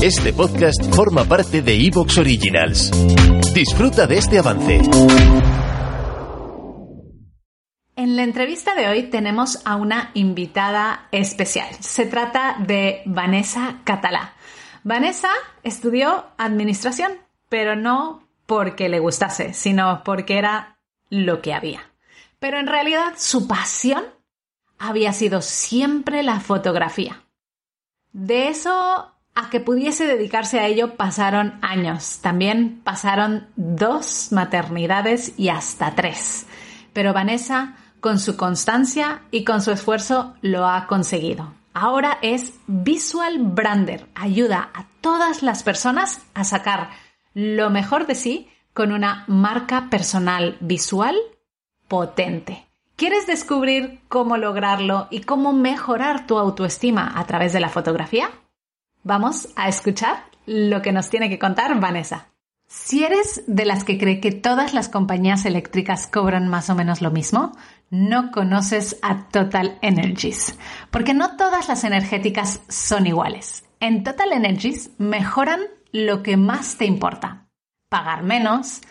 Este podcast forma parte de Evox Originals. Disfruta de este avance. En la entrevista de hoy tenemos a una invitada especial. Se trata de Vanessa Catalá. Vanessa estudió administración, pero no porque le gustase, sino porque era lo que había. Pero en realidad su pasión había sido siempre la fotografía. De eso a que pudiese dedicarse a ello pasaron años. También pasaron dos maternidades y hasta tres. Pero Vanessa, con su constancia y con su esfuerzo, lo ha conseguido. Ahora es Visual Brander. Ayuda a todas las personas a sacar lo mejor de sí con una marca personal visual potente. ¿Quieres descubrir cómo lograrlo y cómo mejorar tu autoestima a través de la fotografía? Vamos a escuchar lo que nos tiene que contar Vanessa. Si eres de las que cree que todas las compañías eléctricas cobran más o menos lo mismo, no conoces a Total Energies, porque no todas las energéticas son iguales. En Total Energies mejoran lo que más te importa, pagar menos,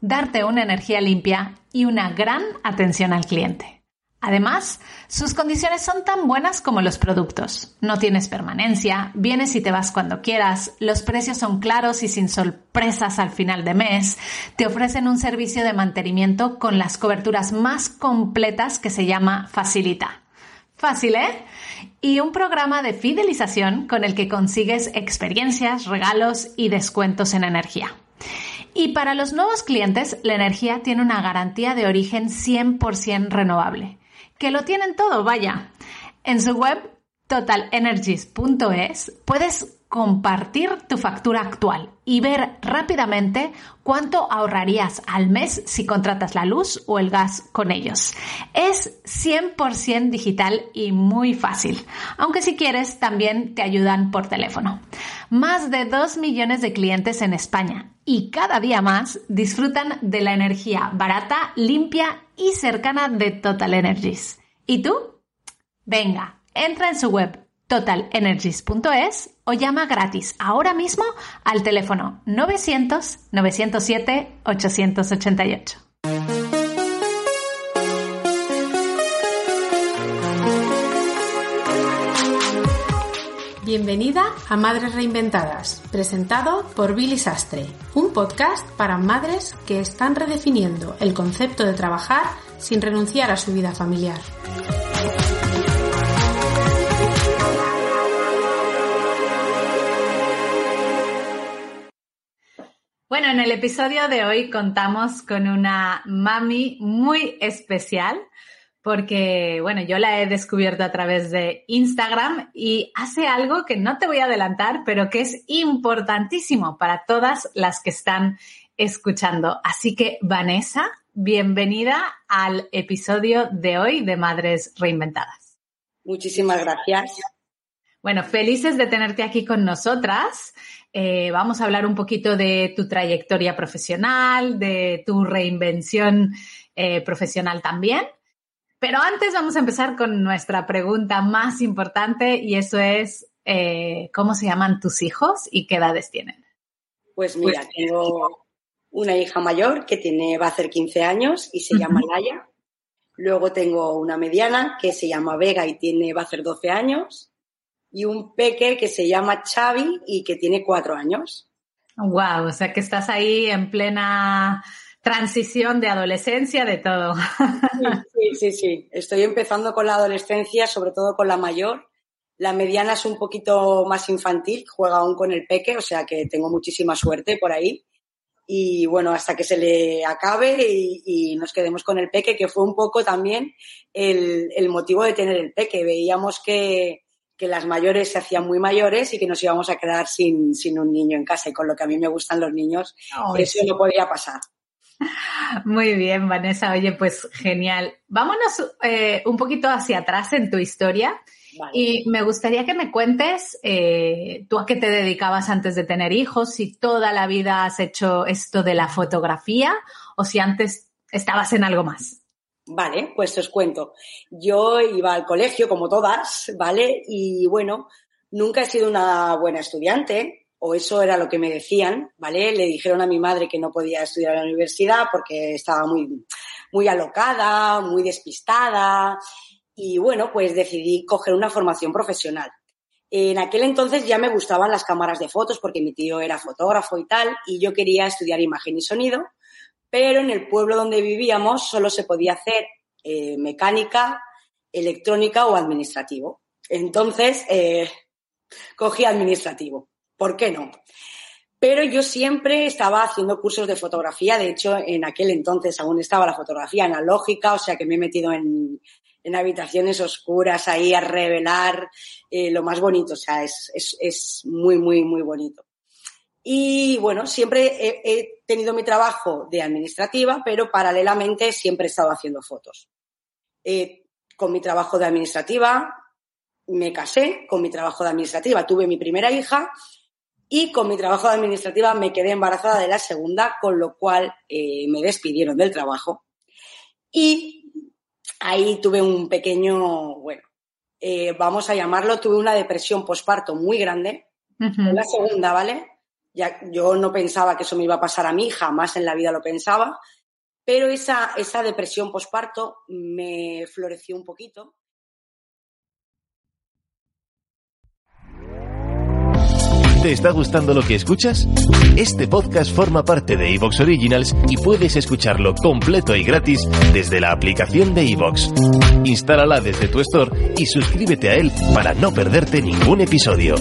darte una energía limpia y una gran atención al cliente. Además, sus condiciones son tan buenas como los productos. No tienes permanencia, vienes y te vas cuando quieras, los precios son claros y sin sorpresas al final de mes, te ofrecen un servicio de mantenimiento con las coberturas más completas que se llama Facilita. Fácil, ¿eh? Y un programa de fidelización con el que consigues experiencias, regalos y descuentos en energía. Y para los nuevos clientes, la energía tiene una garantía de origen 100% renovable que lo tienen todo, vaya. En su web totalenergies.es puedes compartir tu factura actual y ver rápidamente cuánto ahorrarías al mes si contratas la luz o el gas con ellos. Es 100% digital y muy fácil, aunque si quieres también te ayudan por teléfono. Más de 2 millones de clientes en España y cada día más disfrutan de la energía barata, limpia y cercana de Total Energies. ¿Y tú? Venga, entra en su web totalenergies.es o llama gratis ahora mismo al teléfono 900 907 888. Bienvenida a Madres Reinventadas, presentado por Billy Sastre, un podcast para madres que están redefiniendo el concepto de trabajar sin renunciar a su vida familiar. Bueno, en el episodio de hoy contamos con una mami muy especial porque, bueno, yo la he descubierto a través de Instagram y hace algo que no te voy a adelantar, pero que es importantísimo para todas las que están escuchando. Así que, Vanessa, bienvenida al episodio de hoy de Madres Reinventadas. Muchísimas gracias. Bueno, felices de tenerte aquí con nosotras. Eh, vamos a hablar un poquito de tu trayectoria profesional, de tu reinvención eh, profesional también. Pero antes vamos a empezar con nuestra pregunta más importante y eso es, eh, ¿cómo se llaman tus hijos y qué edades tienen? Pues mira, tengo una hija mayor que tiene, va a hacer 15 años y se llama Laia. Luego tengo una mediana que se llama Vega y tiene, va a hacer 12 años. Y un peque que se llama Xavi y que tiene 4 años. Wow, o sea que estás ahí en plena transición de adolescencia, de todo. Sí, sí, sí. Estoy empezando con la adolescencia, sobre todo con la mayor. La mediana es un poquito más infantil, juega aún con el peque, o sea que tengo muchísima suerte por ahí. Y bueno, hasta que se le acabe y, nos quedemos con el peque, que fue un poco también el, motivo de tener el peque. Veíamos que, las mayores se hacían muy mayores y que nos íbamos a quedar sin, un niño en casa. Y con lo que a mí me gustan los niños, eso no podía pasar. Muy bien, Vanessa. Oye, pues genial. Vámonos eh, un poquito hacia atrás en tu historia. Y me gustaría que me cuentes eh, tú a qué te dedicabas antes de tener hijos, si toda la vida has hecho esto de la fotografía o si antes estabas en algo más. Vale, pues os cuento. Yo iba al colegio como todas, ¿vale? Y bueno, nunca he sido una buena estudiante, o eso era lo que me decían, ¿vale? Le dijeron a mi madre que no podía estudiar en la universidad porque estaba muy, muy alocada, muy despistada y bueno, pues decidí coger una formación profesional. En aquel entonces ya me gustaban las cámaras de fotos porque mi tío era fotógrafo y tal y yo quería estudiar imagen y sonido, pero en el pueblo donde vivíamos solo se podía hacer eh, mecánica, electrónica o administrativo. Entonces, eh, cogí administrativo. ¿Por qué no? Pero yo siempre estaba haciendo cursos de fotografía. De hecho, en aquel entonces aún estaba la fotografía analógica, o sea que me he metido en, habitaciones oscuras ahí a revelar eh, lo más bonito. O sea, es, muy, muy, muy bonito. Y bueno, siempre he, tenido mi trabajo de administrativa, pero paralelamente siempre he estado haciendo fotos. Eh, con mi trabajo de administrativa me casé, con mi trabajo de administrativa tuve mi primera hija y con mi trabajo de administrativa me quedé embarazada de la segunda, con lo cual eh, me despidieron del trabajo. Y ahí tuve un pequeño, bueno, eh, vamos a llamarlo, tuve una depresión posparto muy grande. La segunda, ¿vale? Ya, yo no pensaba que eso me iba a pasar a mí, jamás en la vida lo pensaba, pero esa, esa depresión posparto me floreció un poquito ¿Te está gustando lo que escuchas? Este podcast forma parte de Evox Originals y puedes escucharlo completo y gratis desde la aplicación de Evox. Instálala desde tu store y suscríbete a él para no perderte ningún episodio.